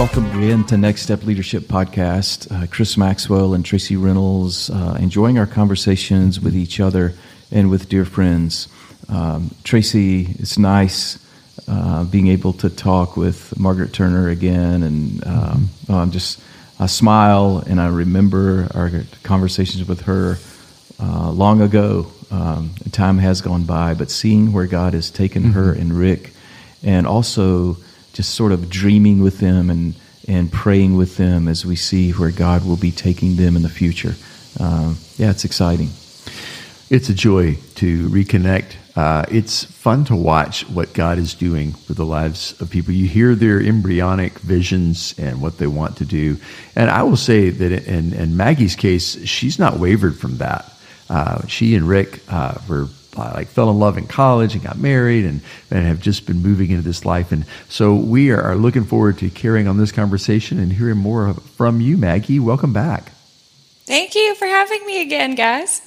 Welcome again to Next Step Leadership Podcast. Uh, Chris Maxwell and Tracy Reynolds uh, enjoying our conversations with each other and with dear friends. Um, Tracy, it's nice uh, being able to talk with Margaret Turner again, and um, mm-hmm. just I smile and I remember our conversations with her uh, long ago. Um, time has gone by, but seeing where God has taken mm-hmm. her and Rick, and also just sort of dreaming with them and, and praying with them as we see where God will be taking them in the future. Um, yeah, it's exciting. It's a joy to reconnect. Uh, it's fun to watch what God is doing with the lives of people. You hear their embryonic visions and what they want to do. And I will say that in, in Maggie's case, she's not wavered from that. Uh, she and Rick uh, were uh, like fell in love in college and got married and, and have just been moving into this life. And so we are, looking forward to carrying on this conversation and hearing more from you, Maggie. Welcome back. Thank you for having me again, guys.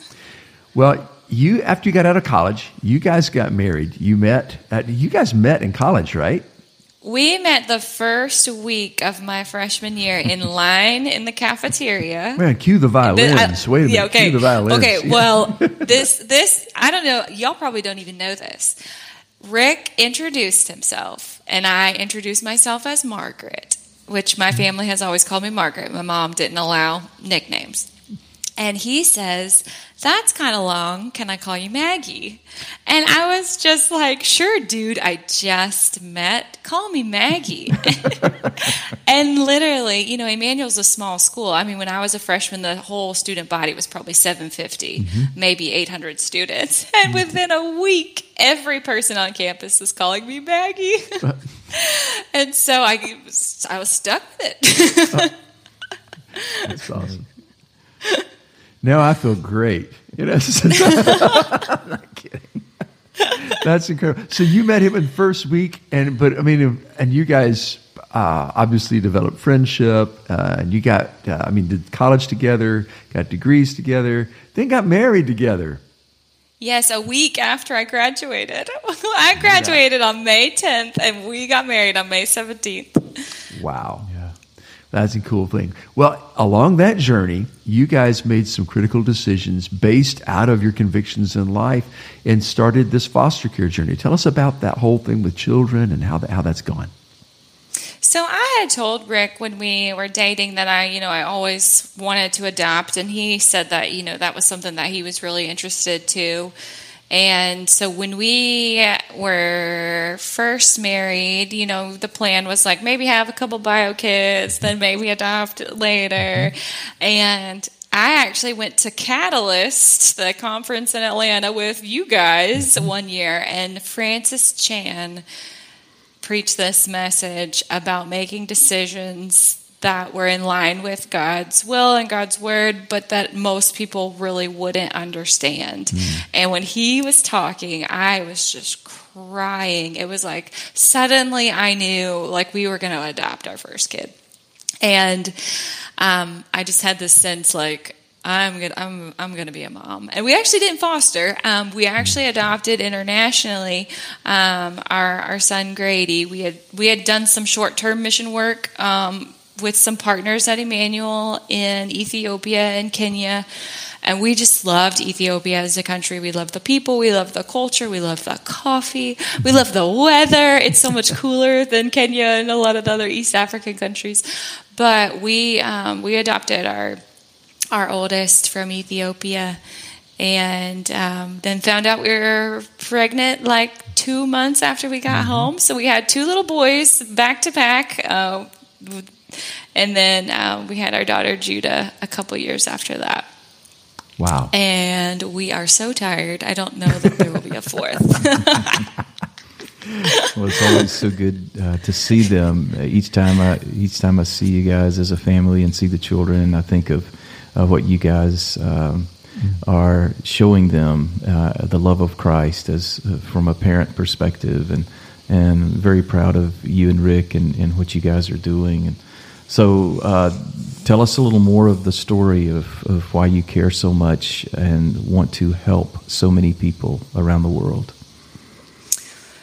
Well, you after you got out of college, you guys got married. You met. Uh, you guys met in college, right? We met the first week of my freshman year in line in the cafeteria. Man, cue the violins. I, Wait a minute. Yeah, okay. Cue the violins. Okay. Well, this this I don't know. Y'all probably don't even know this. Rick introduced himself, and I introduced myself as Margaret, which my family has always called me Margaret. My mom didn't allow nicknames. And he says, That's kind of long. Can I call you Maggie? And I was just like, Sure, dude. I just met. Call me Maggie. and literally, you know, Emmanuel's a small school. I mean, when I was a freshman, the whole student body was probably 750, mm-hmm. maybe 800 students. And within a week, every person on campus is calling me Maggie. and so I was, I was stuck with it. That's awesome. Now I feel great. You know, I'm not kidding. That's incredible. So you met him in first week, and but I mean, and you guys uh, obviously developed friendship, uh, and you got uh, I mean, did college together, got degrees together, then got married together. Yes, a week after I graduated. I graduated yeah. on May 10th, and we got married on May 17th. Wow. That's a cool thing. Well, along that journey, you guys made some critical decisions based out of your convictions in life and started this foster care journey. Tell us about that whole thing with children and how, that, how that's gone. So I had told Rick when we were dating that I, you know, I always wanted to adopt, and he said that, you know, that was something that he was really interested to. And so when we were first married, you know, the plan was like maybe have a couple bio kids, then maybe adopt later. And I actually went to Catalyst, the conference in Atlanta, with you guys one year, and Francis Chan preached this message about making decisions that were in line with God's will and God's word, but that most people really wouldn't understand. Mm. And when he was talking, I was just crying. It was like suddenly I knew like we were going to adopt our first kid. And um, I just had this sense like, I'm gonna I'm I'm gonna be a mom, and we actually didn't foster. Um, we actually adopted internationally um, our our son Grady. We had we had done some short term mission work um, with some partners at Emmanuel in Ethiopia and Kenya. And we just loved Ethiopia as a country. We love the people, we love the culture, we love the coffee, we love the weather. It's so much cooler than Kenya and a lot of the other East African countries. But we um, we adopted our our oldest from Ethiopia, and um, then found out we were pregnant like two months after we got mm-hmm. home. So we had two little boys back to back. Uh, and then um, we had our daughter Judah a couple years after that. Wow. And we are so tired. I don't know that there will be a fourth. well, it's always so good uh, to see them. Each time I each time I see you guys as a family and see the children, I think of uh, what you guys um, are showing them uh, the love of Christ as uh, from a parent perspective, and and very proud of you and Rick and, and what you guys are doing. And so, uh, tell us a little more of the story of, of why you care so much and want to help so many people around the world.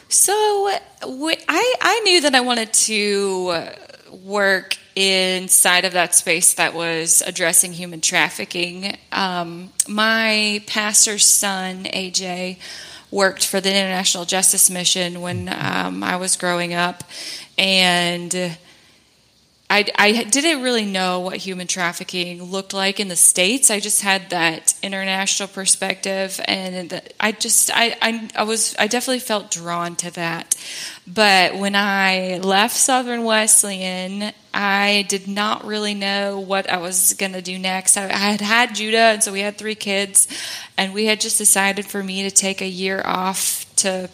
So I I knew that I wanted to work inside of that space that was addressing human trafficking. Um, my pastor's son AJ worked for the International Justice Mission when um, I was growing up, and I, I didn't really know what human trafficking looked like in the states. I just had that international perspective, and I just I, I, I was I definitely felt drawn to that. But when I left Southern Wesleyan, I did not really know what I was going to do next. I, I had had Judah, and so we had three kids, and we had just decided for me to take a year off to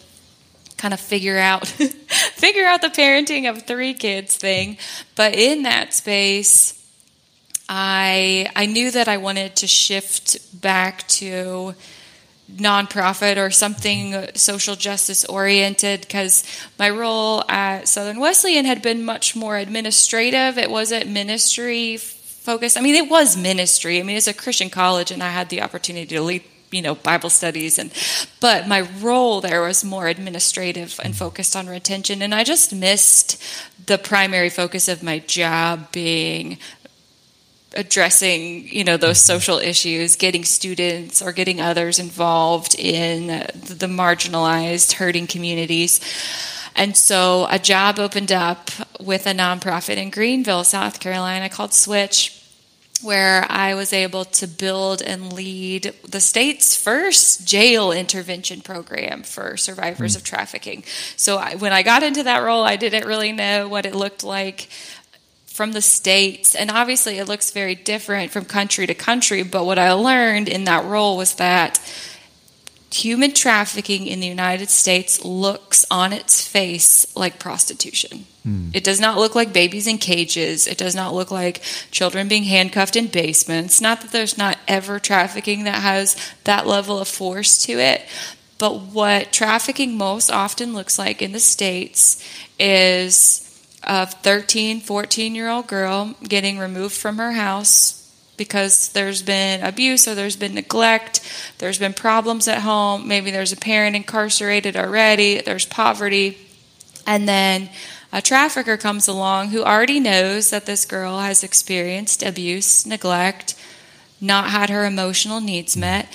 kind of figure out figure out the parenting of three kids thing. But in that space, I I knew that I wanted to shift back to nonprofit or something social justice oriented because my role at Southern Wesleyan had been much more administrative. It wasn't ministry focused. I mean, it was ministry. I mean, it's a Christian college, and I had the opportunity to lead you know bible studies and but my role there was more administrative and mm-hmm. focused on retention. And i just missed the primary focus of my job being addressing you know those mm-hmm. social issues getting students or getting others involved in the marginalized hurting communities. And so a job opened up with a nonprofit in greenville south carolina called switch where I was able to build and lead the state's first jail intervention program for survivors mm. of trafficking. So I, when I got into that role, I didn't really know what it looked like from the states. And obviously, it looks very different from country to country. But what I learned in that role was that human trafficking in the United States looks on its face like prostitution. Hmm. It does not look like babies in cages. It does not look like children being handcuffed in basements. Not that there's not ever trafficking that has that level of force to it. But what trafficking most often looks like in the States is a 13, 14 year old girl getting removed from her house because there's been abuse or there's been neglect, there's been problems at home, maybe there's a parent incarcerated already, there's poverty, and then a trafficker comes along who already knows that this girl has experienced abuse, neglect, not had her emotional needs met,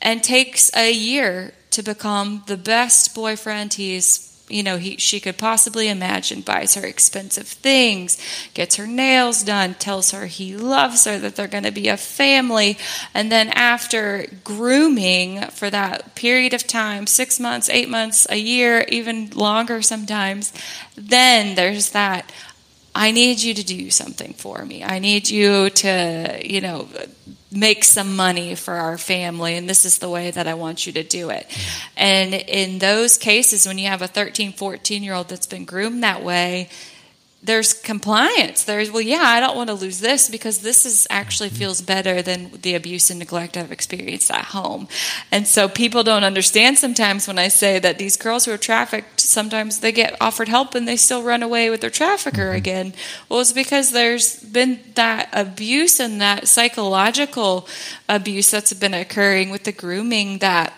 and takes a year to become the best boyfriend he's you know he, she could possibly imagine buys her expensive things gets her nails done tells her he loves her that they're going to be a family and then after grooming for that period of time six months eight months a year even longer sometimes then there's that I need you to do something for me. I need you to, you know, make some money for our family and this is the way that I want you to do it. And in those cases when you have a 13, 14 year old that's been groomed that way, there's compliance. There's, well, yeah, I don't want to lose this because this is actually feels better than the abuse and neglect I've experienced at home. And so people don't understand sometimes when I say that these girls who are trafficked, sometimes they get offered help and they still run away with their trafficker mm-hmm. again. Well, it's because there's been that abuse and that psychological abuse that's been occurring with the grooming that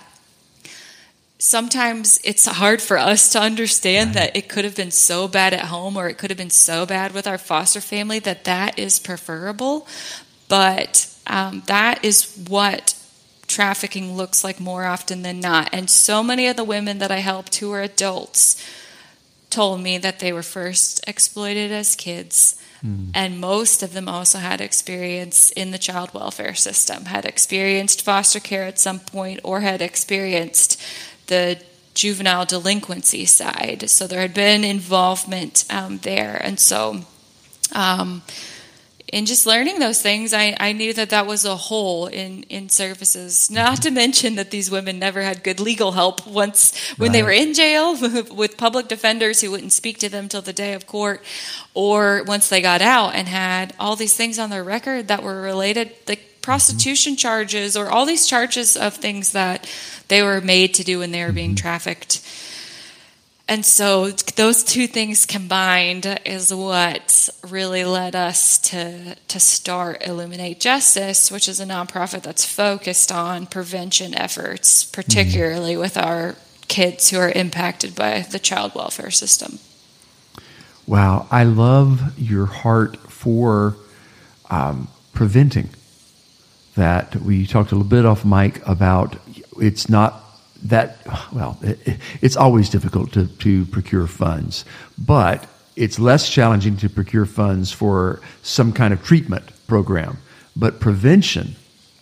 sometimes it's hard for us to understand right. that it could have been so bad at home or it could have been so bad with our foster family that that is preferable. But um, that is what trafficking looks like more often than not. And so many of the women that I helped who are adults told me that they were first exploited as kids. Hmm. And most of them also had experience in the child welfare system, had experienced foster care at some point, or had experienced the juvenile delinquency side. So there had been involvement um, there. And so um, in just learning those things, I, I knew that that was a hole in, in services. Not to mention that these women never had good legal help once when right. they were in jail with public defenders who wouldn't speak to them till the day of court, or once they got out and had all these things on their record that were related, like prostitution mm-hmm. charges or all these charges of things that they were made to do when they were being mm-hmm. trafficked. And so those two things combined is what really led us to to start Illuminate Justice, which is a nonprofit that's focused on prevention efforts, particularly mm. with our kids who are impacted by the child welfare system. Wow, I love your heart for um, preventing that. We talked a little bit off mic about it's not that, well, it, it's always difficult to, to procure funds, but it's less challenging to procure funds for some kind of treatment program. But prevention,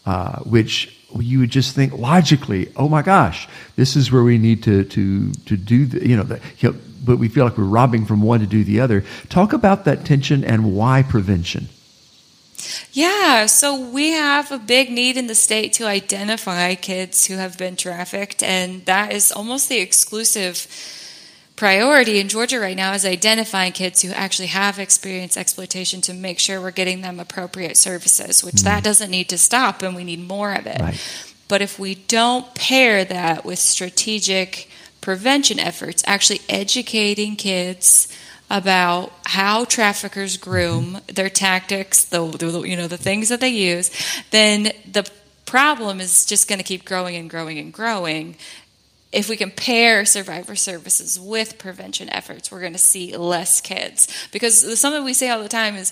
uh, which you would just think logically, oh my gosh, this is where we need to to to do the, you know, the, you know, but we feel like we're robbing from one to do the other. Talk about that tension and why prevention. Yeah, so we have a big need in the state to identify kids who have been trafficked, and that is almost the exclusive priority in Georgia right now is identifying kids who actually have experienced exploitation to make sure we're getting them appropriate services, which mm. that doesn't need to stop and we need more of it. Right. But if we don't pair that with strategic prevention efforts, actually educating kids about how traffickers groom their tactics, the, the you know the things that they use, then the problem is just going to keep growing and growing and growing. If we compare survivor services with prevention efforts, we're going to see less kids because something we say all the time is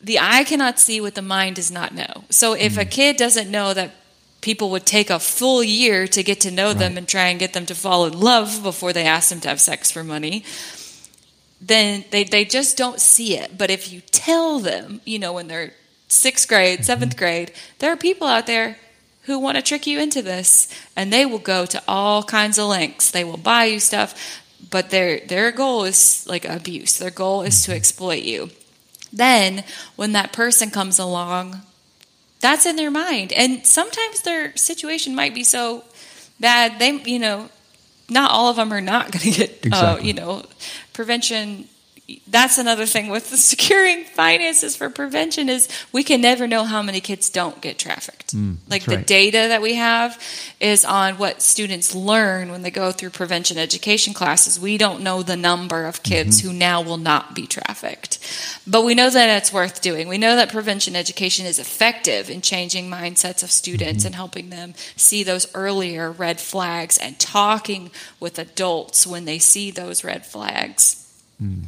the eye cannot see what the mind does not know. So if a mm. kid doesn't know that people would take a full year to get to know right. them and try and get them to fall in love before they ask them to have sex for money, then they, they just don't see it. But if you tell them, you know, when they're sixth grade, seventh grade, there are people out there who want to trick you into this and they will go to all kinds of lengths. They will buy you stuff, but their their goal is like abuse. Their goal is to exploit you. Then when that person comes along, that's in their mind. And sometimes their situation might be so bad they you know not all of them are not going to get, exactly. uh, you know, prevention that's another thing with the securing finances for prevention is we can never know how many kids don't get trafficked. Mm, like the right. data that we have is on what students learn when they go through prevention education classes. We don't know the number of kids mm-hmm. who now will not be trafficked. But we know that it's worth doing. We know that prevention education is effective in changing mindsets of students mm-hmm. and helping them see those earlier red flags and talking with adults when they see those red flags. Mm.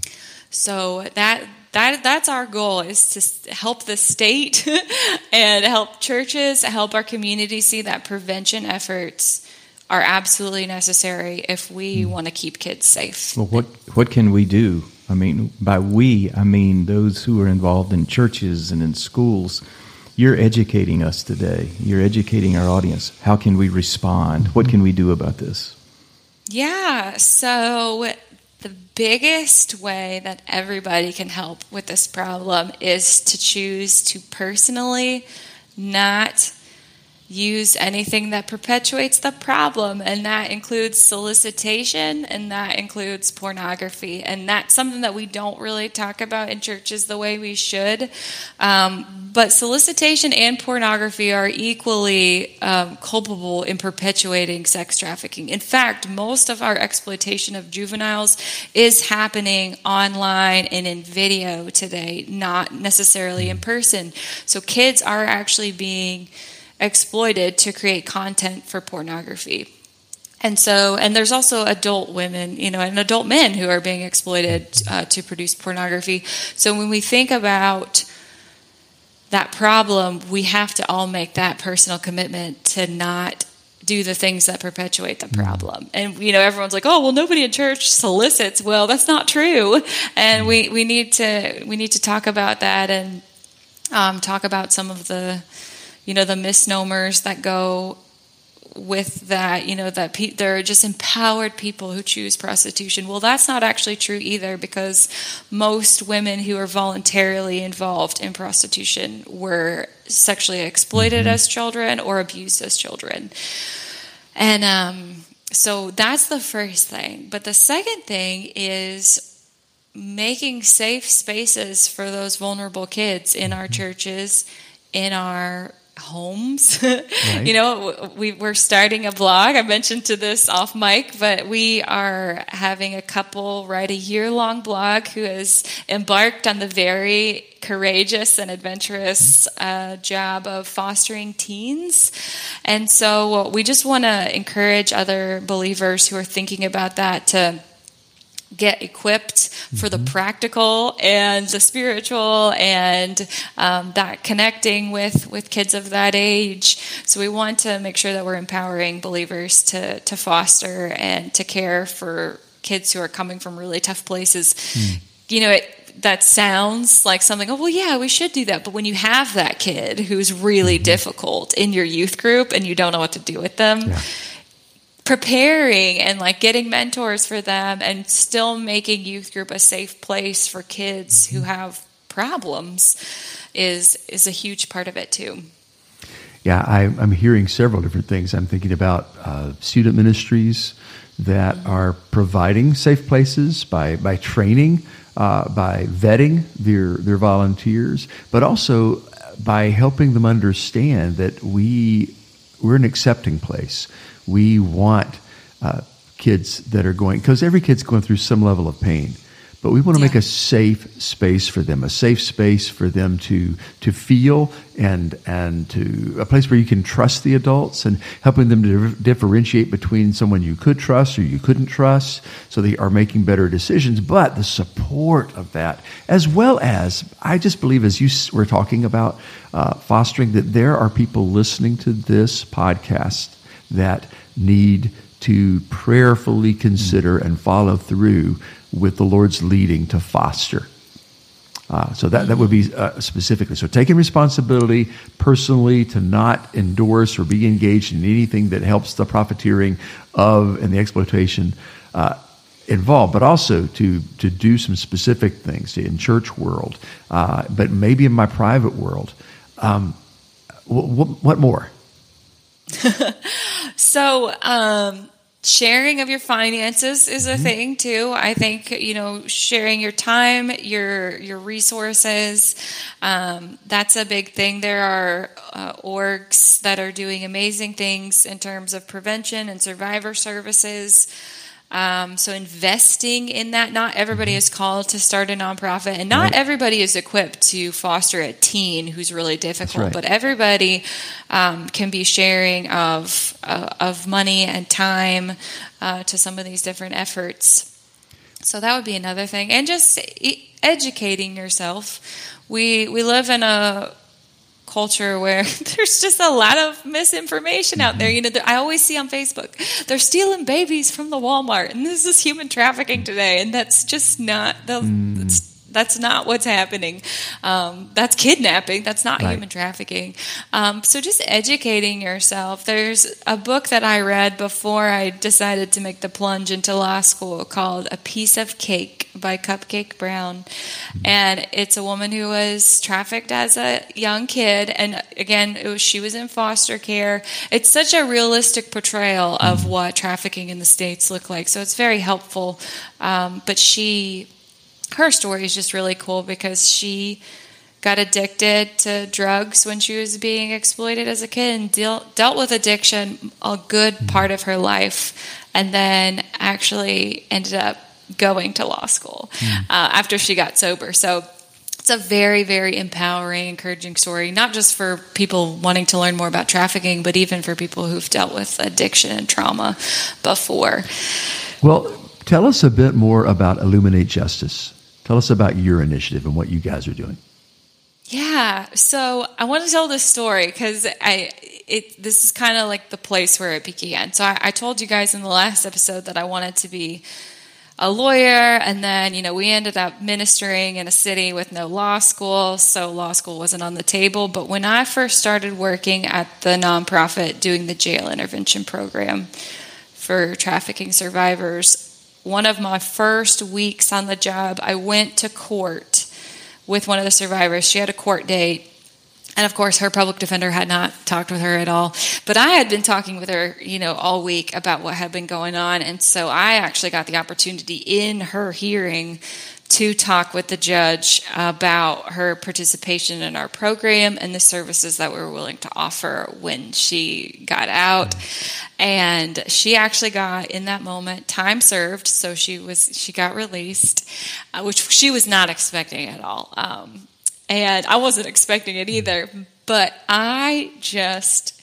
So that that that's our goal is to help the state and help churches, help our community see that prevention efforts are absolutely necessary if we mm. want to keep kids safe. Well, what what can we do? I mean, by we, I mean those who are involved in churches and in schools. You're educating us today. You're educating our audience. How can we respond? What can we do about this? Yeah, so the biggest way that everybody can help with this problem is to choose to personally not use anything that perpetuates the problem and that includes solicitation and that includes pornography. And that's something that we don't really talk about in churches the way we should. Um, but solicitation and pornography are equally um, culpable in perpetuating sex trafficking. In fact most of our exploitation of juveniles is happening online and in video today not necessarily in person. So kids are actually being exploited to create content for pornography. And so, and there's also adult women, you know, and adult men who are being exploited uh, to produce pornography. So when we think about that problem, we have to all make that personal commitment to not do the things that perpetuate the problem. And you know, everyone's like, "Oh, well, nobody in church solicits." Well, that's not true, and we we need to we need to talk about that and um, talk about some of the you know, the misnomers that go with that, you know, that pe- there are just empowered people who choose prostitution. Well, that's not actually true either because most women who are voluntarily involved in prostitution were sexually exploited mm-hmm. as children or abused as children. And um, so that's the first thing. But the second thing is making safe spaces for those vulnerable kids in our mm-hmm. churches, in our homes. Right. you know, we, we're starting a blog. I mentioned to this off mic, but we are having a couple write a year long blog who has embarked on the very courageous and adventurous uh, job of fostering teens. And so we just want to encourage other believers who are thinking about that to get equipped for the mm-hmm. practical and the spiritual and um, that connecting with with kids of that age so we want to make sure that we're empowering believers to to foster and to care for kids who are coming from really tough places mm. you know it that sounds like something, oh, well, yeah, we should do that. But when you have that kid who's really mm-hmm. difficult in your youth group and you don't know what to do with them, yeah preparing and like getting mentors for them and still making youth group a safe place for kids who mm-hmm. have problems is is a huge part of it too. Yeah, I, am hearing several different things. I'm thinking about uh, student ministries that mm-hmm. are providing safe places by by training, uh, by vetting their their volunteers, but also by helping them understand that we we're an accepting place we want uh, kids that are going, because every kid's going through some level of pain. But we want to yeah. make a safe space for them, a safe space for them to to feel and and to a place where you can trust the adults and helping them to differentiate between someone you could trust or you couldn't trust, so they are making better decisions. But the support of that, as well as I just believe, as you were talking about uh, fostering, that there are people listening to this podcast that need to prayerfully consider and follow through with the Lord's leading to foster. Uh, so that, that would be uh, specifically. So taking responsibility personally to not endorse or be engaged in anything that helps the profiteering of and the exploitation uh, involved, but also to to do some specific things in church world, uh, but maybe in my private world. Um, what more? so, um, sharing of your finances is a mm-hmm. thing too. I think you know sharing your time, your your resources. Um, that's a big thing. There are uh, orgs that are doing amazing things in terms of prevention and survivor services. Um, so investing in that, not everybody mm-hmm. is called to start a nonprofit, and not right. everybody is equipped to foster a teen who's really difficult. Right. But everybody um, can be sharing of uh, of money and time uh, to some of these different efforts. So that would be another thing, and just educating yourself. We we live in a culture where there's just a lot of misinformation out there. Mm-hmm. You know, I always see on Facebook, they're stealing babies from the Walmart, and this is human trafficking today, and that's just not the. Mm that's not what's happening. Um, that's kidnapping. That's not right. human trafficking. Um, so just educating yourself. There's a book that I read before I decided to make the plunge into law school called A Piece of Cake by Cupcake Brown. Mm-hmm. And it's a woman who was trafficked as a young kid. And again, was, she was in foster care. It's such a realistic portrayal of mm-hmm. what trafficking in the States look like. So it's very helpful. Um, but she her story is just really cool because she got addicted to drugs when she was being exploited as a kid and deal, dealt with addiction a good part of her life and then actually ended up going to law school mm. uh, after she got sober. So it's a very very empowering encouraging story not just for people wanting to learn more about trafficking but even for people who've dealt with addiction and trauma before. Well tell us a bit more about illuminate justice Tell us about your initiative and what you guys are doing. Yeah, so I want to tell this story because I it this is kind of like the place where it began. So I, I, told you guys in the last episode that I wanted to be a lawyer, and then you know we ended up ministering in a city with no law school, so law school wasn't on the table. But when I first started working at the nonprofit doing the jail intervention program for trafficking survivors, one of my first weeks on the job, I went to court with one of the survivors. She had a court date and of course, her public defender had not talked with her at all. But I had been talking with her, you know, all week about what had been going on. And so I actually got the opportunity in her hearing to talk with the judge about her participation in our program and the services that we were willing to offer when she got out. And she actually got in that moment time served, so she was she got released, uh, which she was not expecting at all. Um, and I wasn't expecting it either. But I just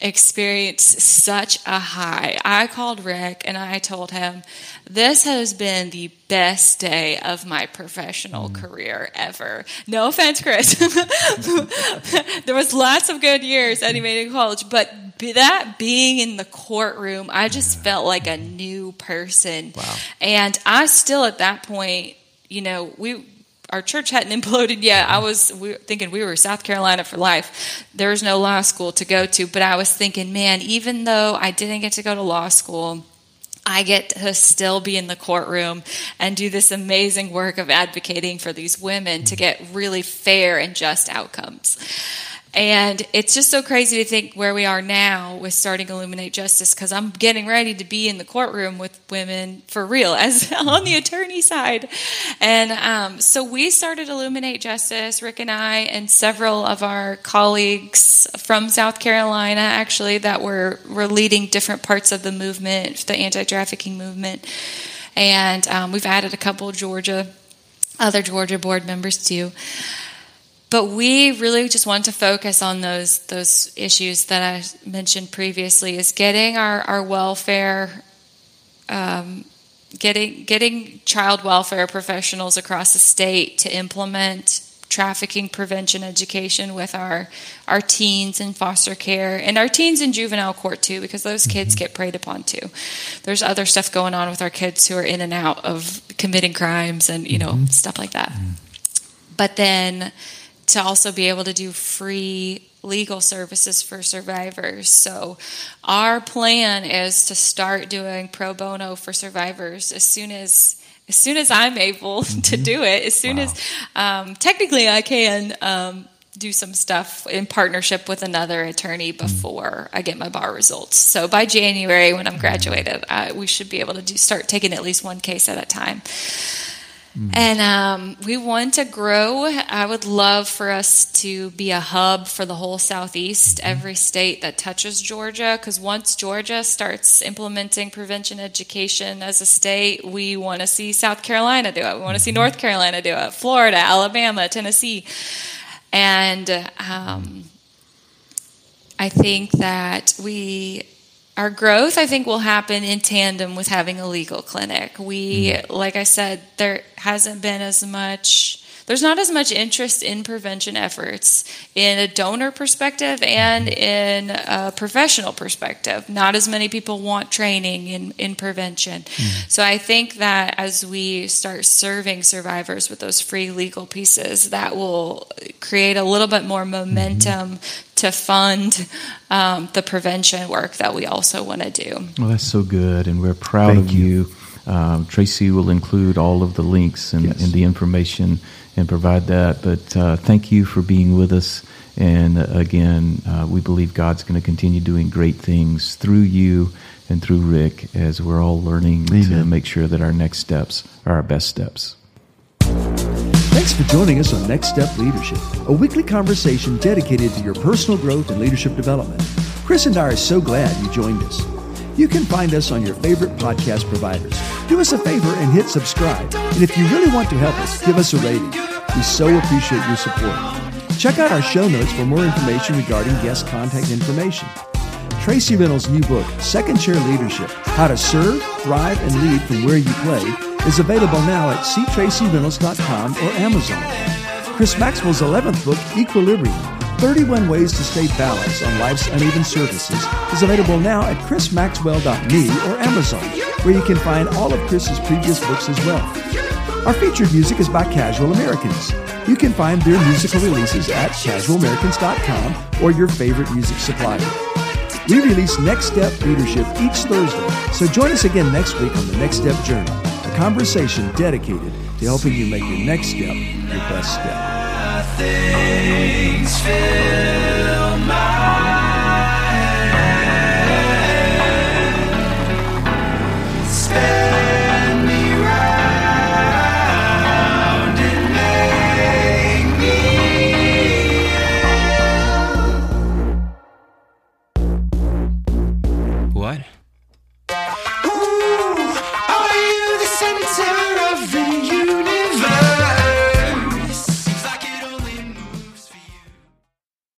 experienced such a high. I called Rick and I told him, This has been the best day of my professional mm. career ever. No offense, Chris. there was lots of good years at Emmanuel College, but that being in the courtroom, I just felt like a new person. Wow. And I still at that point, you know, we our church hadn't imploded yet. I was we thinking we were South Carolina for life. There was no law school to go to, but I was thinking, man, even though I didn't get to go to law school, I get to still be in the courtroom and do this amazing work of advocating for these women to get really fair and just outcomes. And it's just so crazy to think where we are now with starting Illuminate Justice because I'm getting ready to be in the courtroom with women for real, as on the attorney side. And um, so we started Illuminate Justice, Rick and I, and several of our colleagues from South Carolina, actually, that were, were leading different parts of the movement, the anti trafficking movement. And um, we've added a couple Georgia, other Georgia board members too. But we really just want to focus on those those issues that I mentioned previously: is getting our our welfare, um, getting getting child welfare professionals across the state to implement trafficking prevention education with our our teens in foster care and our teens in juvenile court too because those kids mm-hmm. get preyed upon too there's other stuff going on with our kids who are in and out of committing crimes and you know mm-hmm. stuff like that mm-hmm. but then to also be able to do free legal services for survivors. So, our plan is to start doing pro bono for survivors as soon as as soon as I'm able mm-hmm. to do it. As soon wow. as um, technically I can. Um, do some stuff in partnership with another attorney mm. before I get my bar results. So by January, when I'm mm-hmm. graduated, we should be able to do, start taking at least one case at a time. Mm. And um, we want to grow. I would love for us to be a hub for the whole Southeast, mm-hmm. every state that touches Georgia. Because once Georgia starts implementing prevention education as a state, we want to see South Carolina do it. We want to see mm-hmm. North Carolina do it, Florida, Alabama, Tennessee. And um, I think that we our growth, I think, will happen in tandem with having a legal clinic. We, mm. like I said, there hasn't been as much there's not as much interest in prevention efforts in a donor perspective and in a professional perspective. Not as many people want training in, in prevention. Mm. So I think that as we start serving survivors with those free legal pieces, that will create a little bit more momentum mm-hmm. to fund um, the prevention work that we also want to do. Well, that's so good, and we're proud Thank of you. you. Um, Tracy will include all of the links and, yes. and the information and provide that. But uh, thank you for being with us. And again, uh, we believe God's going to continue doing great things through you and through Rick as we're all learning Amen. to make sure that our next steps are our best steps. Thanks for joining us on Next Step Leadership, a weekly conversation dedicated to your personal growth and leadership development. Chris and I are so glad you joined us. You can find us on your favorite podcast providers. Do us a favor and hit subscribe. And if you really want to help us, give us a rating. We so appreciate your support. Check out our show notes for more information regarding guest contact information. Tracy Reynolds' new book, Second Chair Leadership How to Serve, Thrive, and Lead from Where You Play, is available now at ctracyreynolds.com or Amazon. Chris Maxwell's 11th book, Equilibrium 31 Ways to Stay Balanced on Life's Uneven Surfaces is available now at chrismaxwell.me or Amazon. Where you can find all of Chris's previous books as well. Our featured music is by Casual Americans. You can find their musical releases at casualamericans.com or your favorite music supplier. We release Next Step Leadership each Thursday, so join us again next week on the Next Step Journey, a conversation dedicated to helping you make your next step your best step.